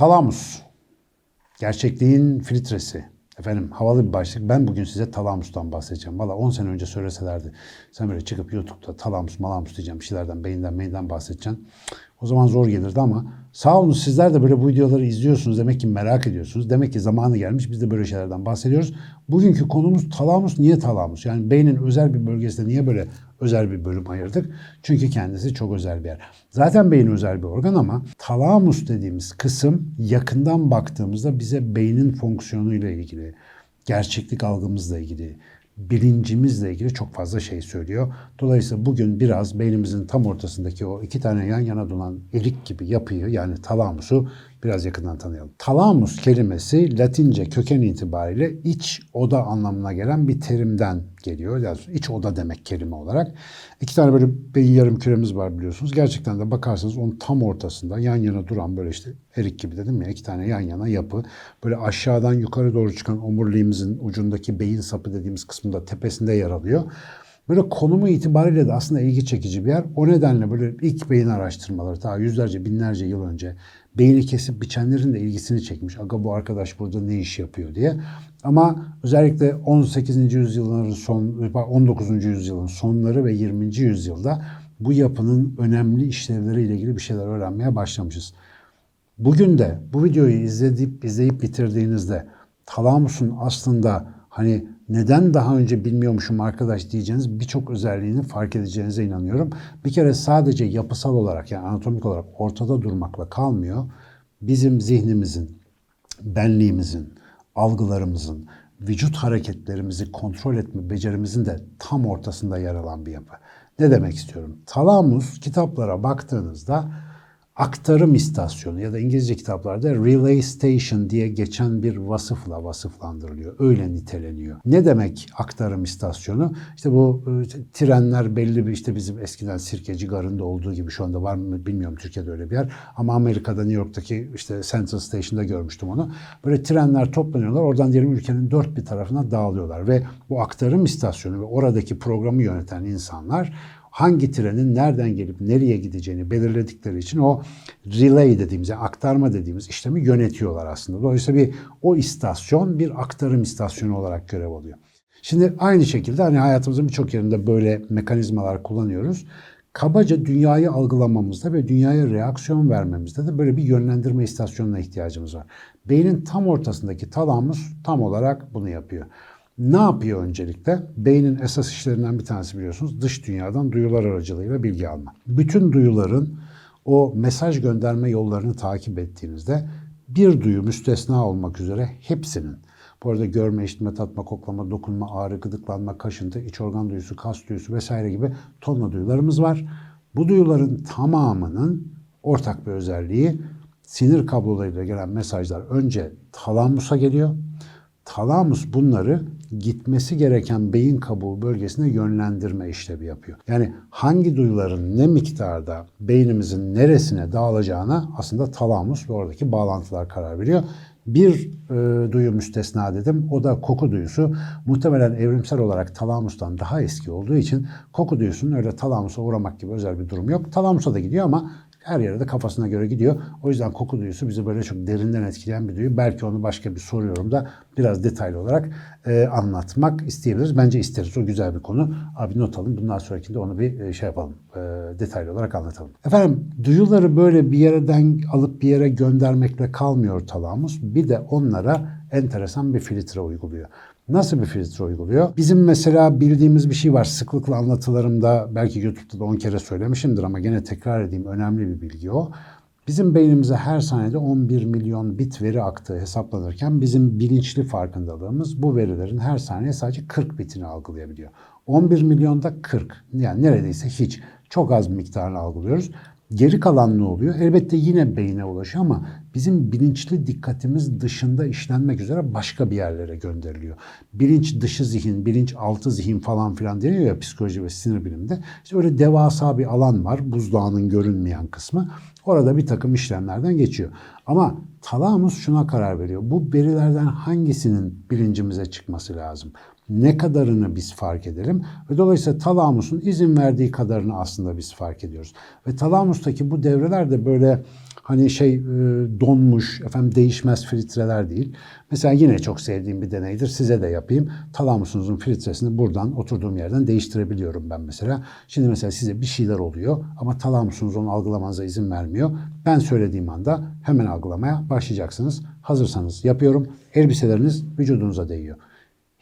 Talamus. Gerçekliğin filtresi. Efendim havalı bir başlık. Ben bugün size talamustan bahsedeceğim. Valla 10 sene önce söyleselerdi. Sen böyle çıkıp YouTube'da talamus malamus diyeceğim. Bir şeylerden beyinden beyinden bahsedeceksin. O zaman zor gelirdi ama sağ olun sizler de böyle bu videoları izliyorsunuz. Demek ki merak ediyorsunuz. Demek ki zamanı gelmiş. Biz de böyle şeylerden bahsediyoruz. Bugünkü konumuz talamus. Niye talamus? Yani beynin özel bir bölgesinde niye böyle özel bir bölüm ayırdık? Çünkü kendisi çok özel bir yer. Zaten beyin özel bir organ ama talamus dediğimiz kısım yakından baktığımızda bize beynin fonksiyonuyla ilgili, gerçeklik algımızla ilgili, bilincimizle ilgili çok fazla şey söylüyor. Dolayısıyla bugün biraz beynimizin tam ortasındaki o iki tane yan yana duran elik gibi yapıyı yani talamusu biraz yakından tanıyalım. Talamus kelimesi Latince köken itibariyle iç oda anlamına gelen bir terimden geliyor. Yani iç oda demek kelime olarak. İki tane böyle beyin yarım küremiz var biliyorsunuz. Gerçekten de bakarsanız onun tam ortasında yan yana duran böyle işte erik gibi dedim ya iki tane yan yana yapı. Böyle aşağıdan yukarı doğru çıkan omuriliğimizin ucundaki beyin sapı dediğimiz kısmında tepesinde yer alıyor. Böyle konumu itibariyle de aslında ilgi çekici bir yer. O nedenle böyle ilk beyin araştırmaları ta yüzlerce binlerce yıl önce beyni kesip biçenlerin de ilgisini çekmiş. Aga bu arkadaş burada ne iş yapıyor diye. Ama özellikle 18. yüzyılların son 19. yüzyılın sonları ve 20. yüzyılda bu yapının önemli işlevleriyle ilgili bir şeyler öğrenmeye başlamışız. Bugün de bu videoyu izleyip izleyip bitirdiğinizde talamusun aslında hani neden daha önce bilmiyormuşum arkadaş diyeceğiniz birçok özelliğini fark edeceğinize inanıyorum. Bir kere sadece yapısal olarak yani anatomik olarak ortada durmakla kalmıyor. Bizim zihnimizin, benliğimizin, algılarımızın, vücut hareketlerimizi kontrol etme becerimizin de tam ortasında yer alan bir yapı. Ne demek istiyorum? Talamus kitaplara baktığınızda aktarım istasyonu ya da İngilizce kitaplarda relay station diye geçen bir vasıfla vasıflandırılıyor. Öyle niteleniyor. Ne demek aktarım istasyonu? İşte bu e, trenler belli bir işte bizim eskiden Sirkeci Garı'nda olduğu gibi şu anda var mı bilmiyorum Türkiye'de öyle bir yer. Ama Amerika'da New York'taki işte Central Station'da görmüştüm onu. Böyle trenler toplanıyorlar. Oradan diyelim ülkenin dört bir tarafına dağılıyorlar ve bu aktarım istasyonu ve oradaki programı yöneten insanlar hangi trenin nereden gelip nereye gideceğini belirledikleri için o relay dediğimiz, yani aktarma dediğimiz işlemi yönetiyorlar aslında. Dolayısıyla bir o istasyon bir aktarım istasyonu olarak görev alıyor. Şimdi aynı şekilde hani hayatımızın birçok yerinde böyle mekanizmalar kullanıyoruz. Kabaca dünyayı algılamamızda ve dünyaya reaksiyon vermemizde de böyle bir yönlendirme istasyonuna ihtiyacımız var. Beynin tam ortasındaki talamus tam olarak bunu yapıyor. Ne yapıyor öncelikle? Beynin esas işlerinden bir tanesi biliyorsunuz dış dünyadan duyular aracılığıyla bilgi alma. Bütün duyuların o mesaj gönderme yollarını takip ettiğinizde bir duyu müstesna olmak üzere hepsinin bu arada görme, işitme, tatma, koklama, dokunma, ağrı, gıdıklanma, kaşıntı, iç organ duyusu, kas duyusu vesaire gibi tonla duyularımız var. Bu duyuların tamamının ortak bir özelliği sinir kablolarıyla gelen mesajlar önce talamusa geliyor. Talamus bunları gitmesi gereken beyin kabuğu bölgesine yönlendirme işlevi yapıyor. Yani hangi duyuların ne miktarda beynimizin neresine dağılacağına aslında talamus ve oradaki bağlantılar karar veriyor. Bir e, duyu müstesna dedim. O da koku duyusu. Muhtemelen evrimsel olarak talamustan daha eski olduğu için koku duyusunun öyle talamusa uğramak gibi özel bir durum yok. Talamusa da gidiyor ama her yere de kafasına göre gidiyor. O yüzden koku duyusu bizi böyle çok derinden etkileyen bir duyu. Belki onu başka bir soru yorumda biraz detaylı olarak e, anlatmak isteyebiliriz. Bence isteriz. O güzel bir konu. Abi not alın. Bundan sonrakinde onu bir e, şey yapalım. E, detaylı olarak anlatalım. Efendim duyuları böyle bir yerden alıp bir yere göndermekle kalmıyor talamus. Bir de onlara enteresan bir filtre uyguluyor. Nasıl bir filtre uyguluyor? Bizim mesela bildiğimiz bir şey var. Sıklıkla anlatılarımda belki YouTube'da da 10 kere söylemişimdir ama gene tekrar edeyim. Önemli bir bilgi o. Bizim beynimize her saniyede 11 milyon bit veri aktığı hesaplanırken bizim bilinçli farkındalığımız bu verilerin her saniye sadece 40 bitini algılayabiliyor. 11 milyonda 40 yani neredeyse hiç çok az miktarını algılıyoruz. Geri kalan ne oluyor? Elbette yine beyne ulaşıyor ama bizim bilinçli dikkatimiz dışında işlenmek üzere başka bir yerlere gönderiliyor. Bilinç dışı zihin, bilinç altı zihin falan filan deniyor ya psikoloji ve sinir biliminde. İşte öyle devasa bir alan var buzdağının görünmeyen kısmı. Orada bir takım işlemlerden geçiyor. Ama talamus şuna karar veriyor. Bu verilerden hangisinin bilincimize çıkması lazım? Ne kadarını biz fark edelim ve dolayısıyla talamusun izin verdiği kadarını aslında biz fark ediyoruz. Ve talamustaki bu devreler de böyle hani şey e, donmuş, efendim değişmez filtreler değil. Mesela yine çok sevdiğim bir deneydir. Size de yapayım. Talamusunuzun filtresini buradan oturduğum yerden değiştirebiliyorum ben mesela. Şimdi mesela size bir şeyler oluyor ama talamusunuz onu algılamanıza izin vermiyor. Ben söylediğim anda hemen algılamaya başlayacaksınız. Hazırsanız yapıyorum. Elbiseleriniz vücudunuza değiyor.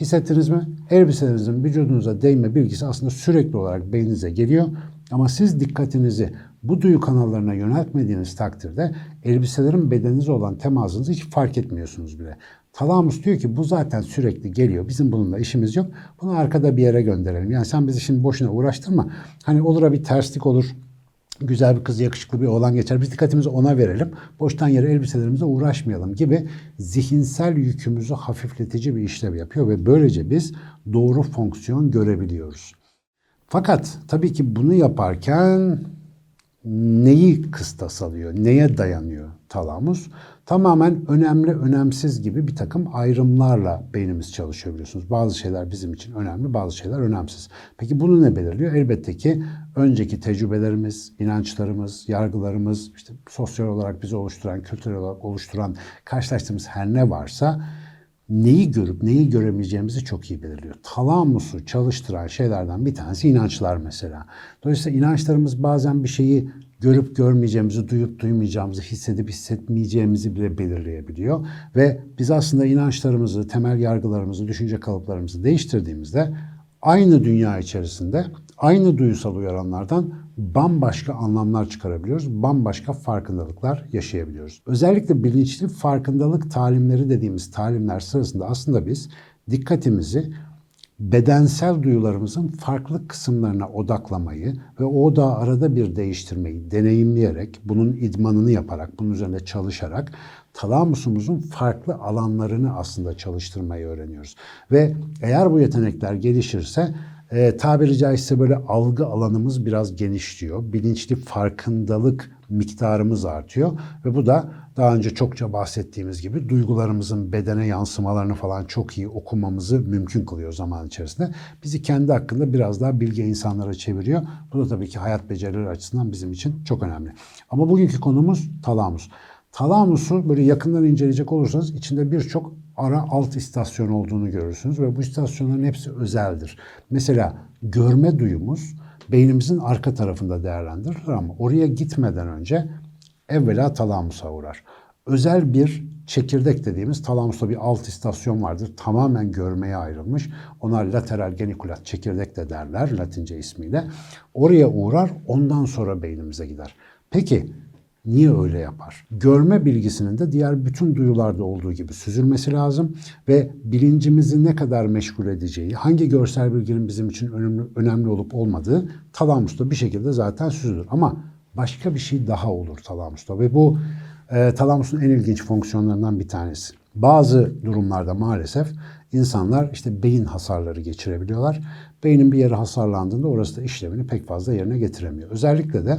Hissettiniz mi? Elbiselerinizin vücudunuza değme bilgisi aslında sürekli olarak beyninize geliyor. Ama siz dikkatinizi bu duyu kanallarına yöneltmediğiniz takdirde elbiselerin bedeninize olan temasınızı hiç fark etmiyorsunuz bile. Talamus diyor ki bu zaten sürekli geliyor. Bizim bununla işimiz yok. Bunu arkada bir yere gönderelim. Yani sen bizi şimdi boşuna uğraştırma. Hani olur bir terslik olur güzel bir kız, yakışıklı bir oğlan geçer. Biz dikkatimizi ona verelim. Boştan yere elbiselerimize uğraşmayalım gibi zihinsel yükümüzü hafifletici bir işlev yapıyor ve böylece biz doğru fonksiyon görebiliyoruz. Fakat tabii ki bunu yaparken neyi kıstas alıyor, neye dayanıyor talamus? Tamamen önemli, önemsiz gibi bir takım ayrımlarla beynimiz çalışıyor biliyorsunuz. Bazı şeyler bizim için önemli, bazı şeyler önemsiz. Peki bunu ne belirliyor? Elbette ki önceki tecrübelerimiz, inançlarımız, yargılarımız, işte sosyal olarak bizi oluşturan, kültürel olarak oluşturan, karşılaştığımız her ne varsa neyi görüp neyi göremeyeceğimizi çok iyi belirliyor. Talamusu çalıştıran şeylerden bir tanesi inançlar mesela. Dolayısıyla inançlarımız bazen bir şeyi görüp görmeyeceğimizi, duyup duymayacağımızı, hissedip hissetmeyeceğimizi bile belirleyebiliyor. Ve biz aslında inançlarımızı, temel yargılarımızı, düşünce kalıplarımızı değiştirdiğimizde aynı dünya içerisinde aynı duysal uyaranlardan bambaşka anlamlar çıkarabiliyoruz. Bambaşka farkındalıklar yaşayabiliyoruz. Özellikle bilinçli farkındalık talimleri dediğimiz talimler sırasında aslında biz dikkatimizi bedensel duyularımızın farklı kısımlarına odaklamayı ve o da arada bir değiştirmeyi deneyimleyerek, bunun idmanını yaparak, bunun üzerinde çalışarak talamusumuzun farklı alanlarını aslında çalıştırmayı öğreniyoruz. Ve eğer bu yetenekler gelişirse e, tabiri caizse böyle algı alanımız biraz genişliyor. Bilinçli farkındalık miktarımız artıyor ve bu da daha önce çokça bahsettiğimiz gibi duygularımızın bedene yansımalarını falan çok iyi okumamızı mümkün kılıyor zaman içerisinde. Bizi kendi hakkında biraz daha bilge insanlara çeviriyor. Bu da tabii ki hayat becerileri açısından bizim için çok önemli. Ama bugünkü konumuz talamus. Talamus'u böyle yakından inceleyecek olursanız içinde birçok ara alt istasyon olduğunu görürsünüz ve bu istasyonların hepsi özeldir. Mesela görme duyumuz beynimizin arka tarafında değerlendirilir ama oraya gitmeden önce evvela talamusa uğrar. Özel bir çekirdek dediğimiz talamusta bir alt istasyon vardır. Tamamen görmeye ayrılmış. Ona lateral genikulat çekirdek de derler latince ismiyle. Oraya uğrar ondan sonra beynimize gider. Peki Niye öyle yapar? Görme bilgisinin de diğer bütün duyularda olduğu gibi süzülmesi lazım ve bilincimizi ne kadar meşgul edeceği, hangi görsel bilginin bizim için önemli, önemli olup olmadığı talamusta bir şekilde zaten süzülür. Ama başka bir şey daha olur talamusta ve bu e, talamusun en ilginç fonksiyonlarından bir tanesi. Bazı durumlarda maalesef insanlar işte beyin hasarları geçirebiliyorlar. Beynin bir yeri hasarlandığında orası da işlevini pek fazla yerine getiremiyor. Özellikle de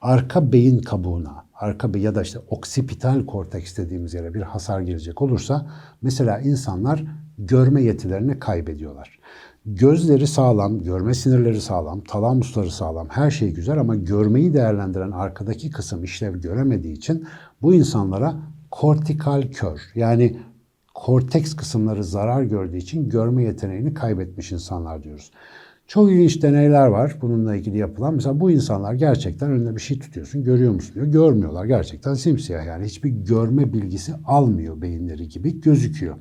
arka beyin kabuğuna, arka beyin ya da işte oksipital korteks dediğimiz yere bir hasar girecek olursa mesela insanlar görme yetilerini kaybediyorlar. Gözleri sağlam, görme sinirleri sağlam, talamusları sağlam, her şey güzel ama görmeyi değerlendiren arkadaki kısım işlev göremediği için bu insanlara kortikal kör yani korteks kısımları zarar gördüğü için görme yeteneğini kaybetmiş insanlar diyoruz. Çok ilginç deneyler var bununla ilgili yapılan. Mesela bu insanlar gerçekten önünde bir şey tutuyorsun, görüyor musun diyor. Görmüyorlar gerçekten simsiyah yani hiçbir görme bilgisi almıyor beyinleri gibi gözüküyor.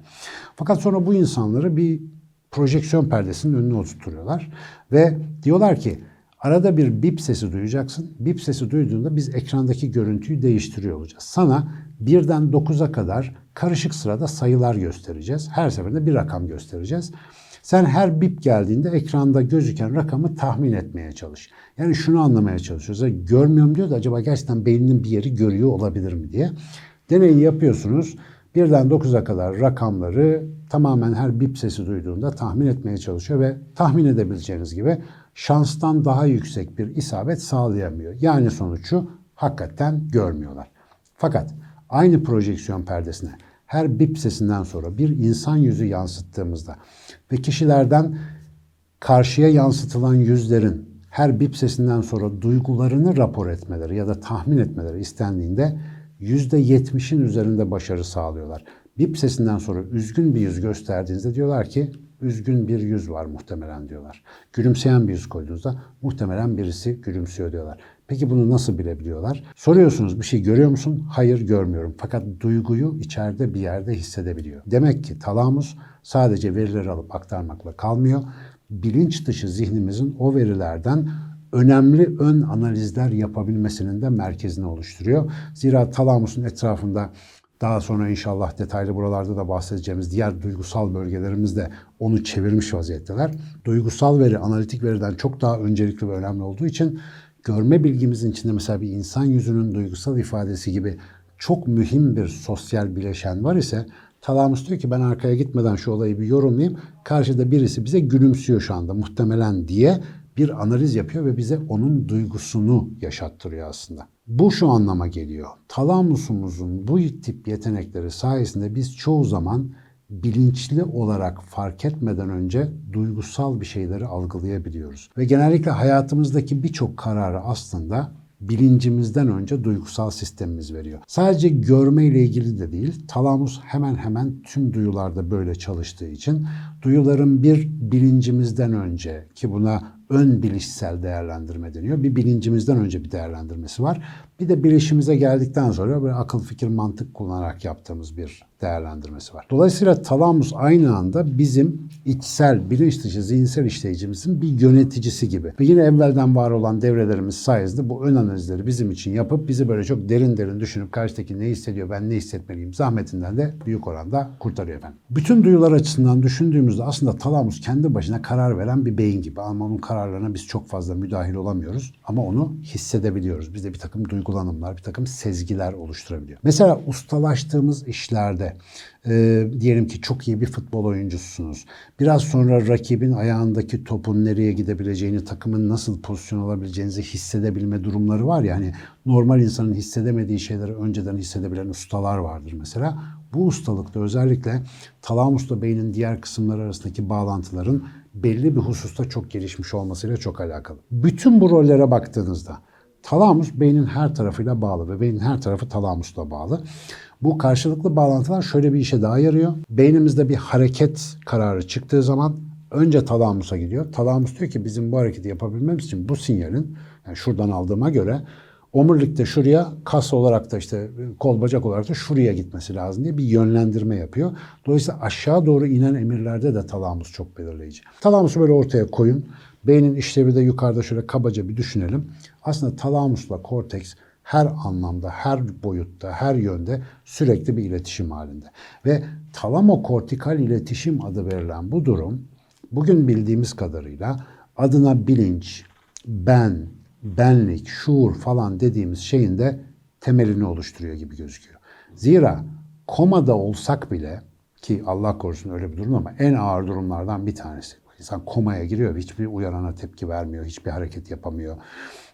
Fakat sonra bu insanları bir projeksiyon perdesinin önüne oturtuyorlar ve diyorlar ki arada bir bip sesi duyacaksın. Bip sesi duyduğunda biz ekrandaki görüntüyü değiştiriyor olacağız. Sana birden 9'a kadar karışık sırada sayılar göstereceğiz. Her seferinde bir rakam göstereceğiz. Sen her bip geldiğinde ekranda gözüken rakamı tahmin etmeye çalış. Yani şunu anlamaya çalışıyoruz. Ya Görmüyorum diyor da acaba gerçekten beyninin bir yeri görüyor olabilir mi diye. Deneyi yapıyorsunuz. Birden 9'a kadar rakamları tamamen her bip sesi duyduğunda tahmin etmeye çalışıyor ve tahmin edebileceğiniz gibi şanstan daha yüksek bir isabet sağlayamıyor. Yani sonuç şu, hakikaten görmüyorlar. Fakat aynı projeksiyon perdesine her bip sesinden sonra bir insan yüzü yansıttığımızda ve kişilerden karşıya yansıtılan yüzlerin her bip sesinden sonra duygularını rapor etmeleri ya da tahmin etmeleri istendiğinde %70'in üzerinde başarı sağlıyorlar. Bip sesinden sonra üzgün bir yüz gösterdiğinizde diyorlar ki üzgün bir yüz var muhtemelen diyorlar. Gülümseyen bir yüz koyduğunuzda muhtemelen birisi gülümsüyor diyorlar. Peki bunu nasıl bilebiliyorlar? Soruyorsunuz bir şey görüyor musun? Hayır görmüyorum. Fakat duyguyu içeride bir yerde hissedebiliyor. Demek ki talamus sadece verileri alıp aktarmakla kalmıyor. Bilinç dışı zihnimizin o verilerden önemli ön analizler yapabilmesinin de merkezini oluşturuyor. Zira talamusun etrafında daha sonra inşallah detaylı buralarda da bahsedeceğimiz diğer duygusal bölgelerimiz de onu çevirmiş vaziyetteler. Duygusal veri analitik veriden çok daha öncelikli ve önemli olduğu için görme bilgimizin içinde mesela bir insan yüzünün duygusal ifadesi gibi çok mühim bir sosyal bileşen var ise talamus diyor ki ben arkaya gitmeden şu olayı bir yorumlayayım. Karşıda birisi bize gülümsüyor şu anda muhtemelen diye bir analiz yapıyor ve bize onun duygusunu yaşattırıyor aslında. Bu şu anlama geliyor. Talamusumuzun bu tip yetenekleri sayesinde biz çoğu zaman bilinçli olarak fark etmeden önce duygusal bir şeyleri algılayabiliyoruz. Ve genellikle hayatımızdaki birçok kararı aslında bilincimizden önce duygusal sistemimiz veriyor. Sadece görme ile ilgili de değil, talamus hemen hemen tüm duyularda böyle çalıştığı için duyuların bir bilincimizden önce ki buna ön bilişsel değerlendirme deniyor. Bir bilincimizden önce bir değerlendirmesi var. Bir de bilişimize geldikten sonra böyle akıl fikir mantık kullanarak yaptığımız bir değerlendirmesi var. Dolayısıyla talamus aynı anda bizim içsel, bilinç dışı, zihinsel işleyicimizin bir yöneticisi gibi. Ve yine evvelden var olan devrelerimiz sayesinde bu ön analizleri bizim için yapıp bizi böyle çok derin derin düşünüp karşıdaki ne hissediyor, ben ne hissetmeliyim zahmetinden de büyük oranda kurtarıyor efendim. Bütün duyular açısından düşündüğümüzde aslında talamus kendi başına karar veren bir beyin gibi. Ama onun kararlarına biz çok fazla müdahil olamıyoruz. Ama onu hissedebiliyoruz. Bizde bir takım duygulanımlar, bir takım sezgiler oluşturabiliyor. Mesela ustalaştığımız işlerde e, diyelim ki çok iyi bir futbol oyuncusunuz. Biraz sonra rakibin ayağındaki topun nereye gidebileceğini, takımın nasıl pozisyon alabileceğinizi hissedebilme durumları var ya. Hani normal insanın hissedemediği şeyleri önceden hissedebilen ustalar vardır mesela. Bu ustalıkta özellikle talamusla beynin diğer kısımları arasındaki bağlantıların belli bir hususta çok gelişmiş olmasıyla çok alakalı. Bütün bu rollere baktığınızda talamus beynin her tarafıyla bağlı ve beynin her tarafı talamusla bağlı. Bu karşılıklı bağlantılar şöyle bir işe daha yarıyor. Beynimizde bir hareket kararı çıktığı zaman önce talamusa gidiyor. Talamus diyor ki bizim bu hareketi yapabilmemiz için bu sinyalin yani şuradan aldığıma göre omurilikte şuraya, kas olarak da işte kol bacak olarak da şuraya gitmesi lazım diye bir yönlendirme yapıyor. Dolayısıyla aşağı doğru inen emirlerde de talamus çok belirleyici. Talamusu böyle ortaya koyun. Beynin işlevi de yukarıda şöyle kabaca bir düşünelim. Aslında talamusla korteks her anlamda, her boyutta, her yönde sürekli bir iletişim halinde. Ve talamokortikal iletişim adı verilen bu durum bugün bildiğimiz kadarıyla adına bilinç, ben, benlik, şuur falan dediğimiz şeyin de temelini oluşturuyor gibi gözüküyor. Zira komada olsak bile ki Allah korusun öyle bir durum ama en ağır durumlardan bir tanesi. İnsan komaya giriyor hiçbir uyarana tepki vermiyor, hiçbir hareket yapamıyor.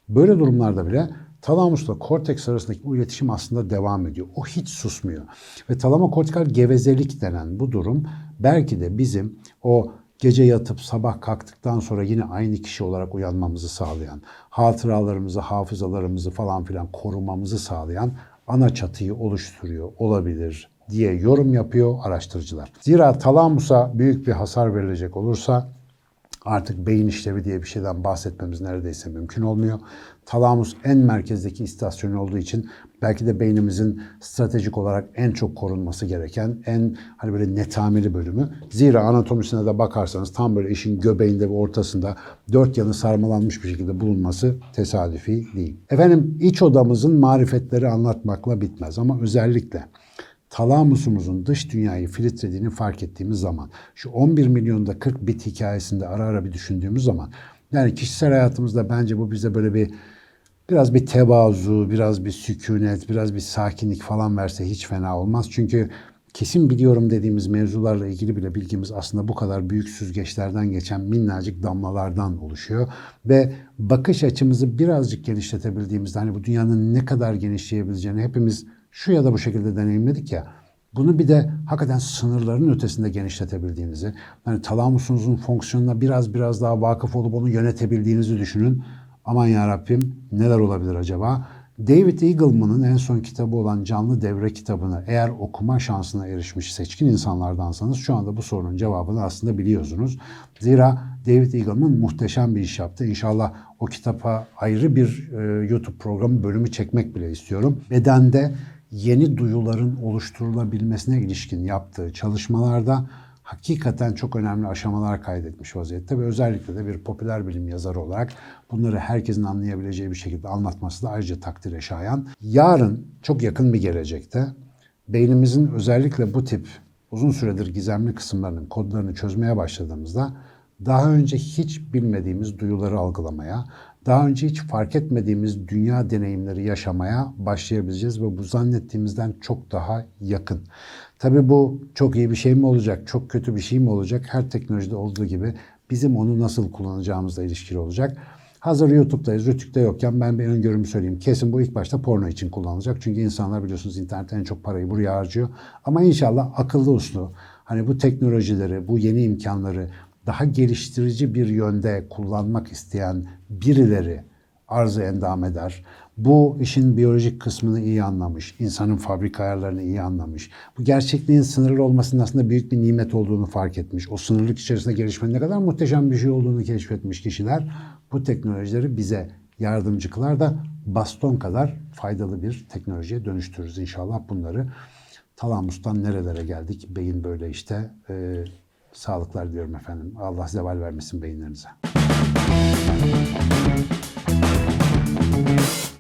Böyle durumlarda bile talamusla korteks arasındaki bu iletişim aslında devam ediyor. O hiç susmuyor. Ve talamokortikal gevezelik denen bu durum belki de bizim o gece yatıp sabah kalktıktan sonra yine aynı kişi olarak uyanmamızı sağlayan, hatıralarımızı, hafızalarımızı falan filan korumamızı sağlayan ana çatıyı oluşturuyor olabilir diye yorum yapıyor araştırıcılar. Zira talamusa büyük bir hasar verilecek olursa artık beyin işlevi diye bir şeyden bahsetmemiz neredeyse mümkün olmuyor. Talamus en merkezdeki istasyon olduğu için belki de beynimizin stratejik olarak en çok korunması gereken en hani böyle netameli bölümü. Zira anatomisine de bakarsanız tam böyle işin göbeğinde ve ortasında dört yanı sarmalanmış bir şekilde bulunması tesadüfi değil. Efendim iç odamızın marifetleri anlatmakla bitmez ama özellikle talamusumuzun dış dünyayı filtrediğini fark ettiğimiz zaman, şu 11 milyonda 40 bit hikayesinde ara ara bir düşündüğümüz zaman, yani kişisel hayatımızda bence bu bize böyle bir biraz bir tevazu, biraz bir sükunet, biraz bir sakinlik falan verse hiç fena olmaz. Çünkü kesin biliyorum dediğimiz mevzularla ilgili bile bilgimiz aslında bu kadar büyük süzgeçlerden geçen minnacık damlalardan oluşuyor. Ve bakış açımızı birazcık genişletebildiğimizde hani bu dünyanın ne kadar genişleyebileceğini hepimiz şu ya da bu şekilde deneyimledik ya. Bunu bir de hakikaten sınırların ötesinde genişletebildiğinizi, yani talamusunuzun fonksiyonuna biraz biraz daha vakıf olup onu yönetebildiğinizi düşünün. Aman ya Rabbim neler olabilir acaba? David Eagleman'ın en son kitabı olan Canlı Devre kitabını eğer okuma şansına erişmiş seçkin insanlardansanız şu anda bu sorunun cevabını aslında biliyorsunuz. Zira David Eagleman muhteşem bir iş yaptı. İnşallah o kitapa ayrı bir e, YouTube programı bölümü çekmek bile istiyorum. Bedende yeni duyuların oluşturulabilmesine ilişkin yaptığı çalışmalarda hakikaten çok önemli aşamalar kaydetmiş vaziyette ve özellikle de bir popüler bilim yazarı olarak bunları herkesin anlayabileceği bir şekilde anlatması da ayrıca takdire şayan. Yarın çok yakın bir gelecekte beynimizin özellikle bu tip uzun süredir gizemli kısımlarının kodlarını çözmeye başladığımızda daha önce hiç bilmediğimiz duyuları algılamaya, daha önce hiç fark etmediğimiz dünya deneyimleri yaşamaya başlayabileceğiz ve bu zannettiğimizden çok daha yakın. Tabii bu çok iyi bir şey mi olacak, çok kötü bir şey mi olacak? Her teknolojide olduğu gibi bizim onu nasıl kullanacağımızla ilişkili olacak. Hazır YouTube'dayız, Rütük'te yokken ben bir öngörümü söyleyeyim. Kesin bu ilk başta porno için kullanılacak. Çünkü insanlar biliyorsunuz internetten en çok parayı buraya harcıyor. Ama inşallah akıllı uslu, hani bu teknolojileri, bu yeni imkanları daha geliştirici bir yönde kullanmak isteyen birileri arzı endam eder. Bu işin biyolojik kısmını iyi anlamış, insanın fabrika ayarlarını iyi anlamış. Bu gerçekliğin sınırlı olmasının aslında büyük bir nimet olduğunu fark etmiş. O sınırlık içerisinde gelişmenin ne kadar muhteşem bir şey olduğunu keşfetmiş kişiler bu teknolojileri bize yardımcı kılar da baston kadar faydalı bir teknolojiye dönüştürürüz inşallah bunları. Talamus'tan nerelere geldik? Beyin böyle işte. Ee, sağlıklar diyorum efendim. Allah zeval vermesin beyinlerinize.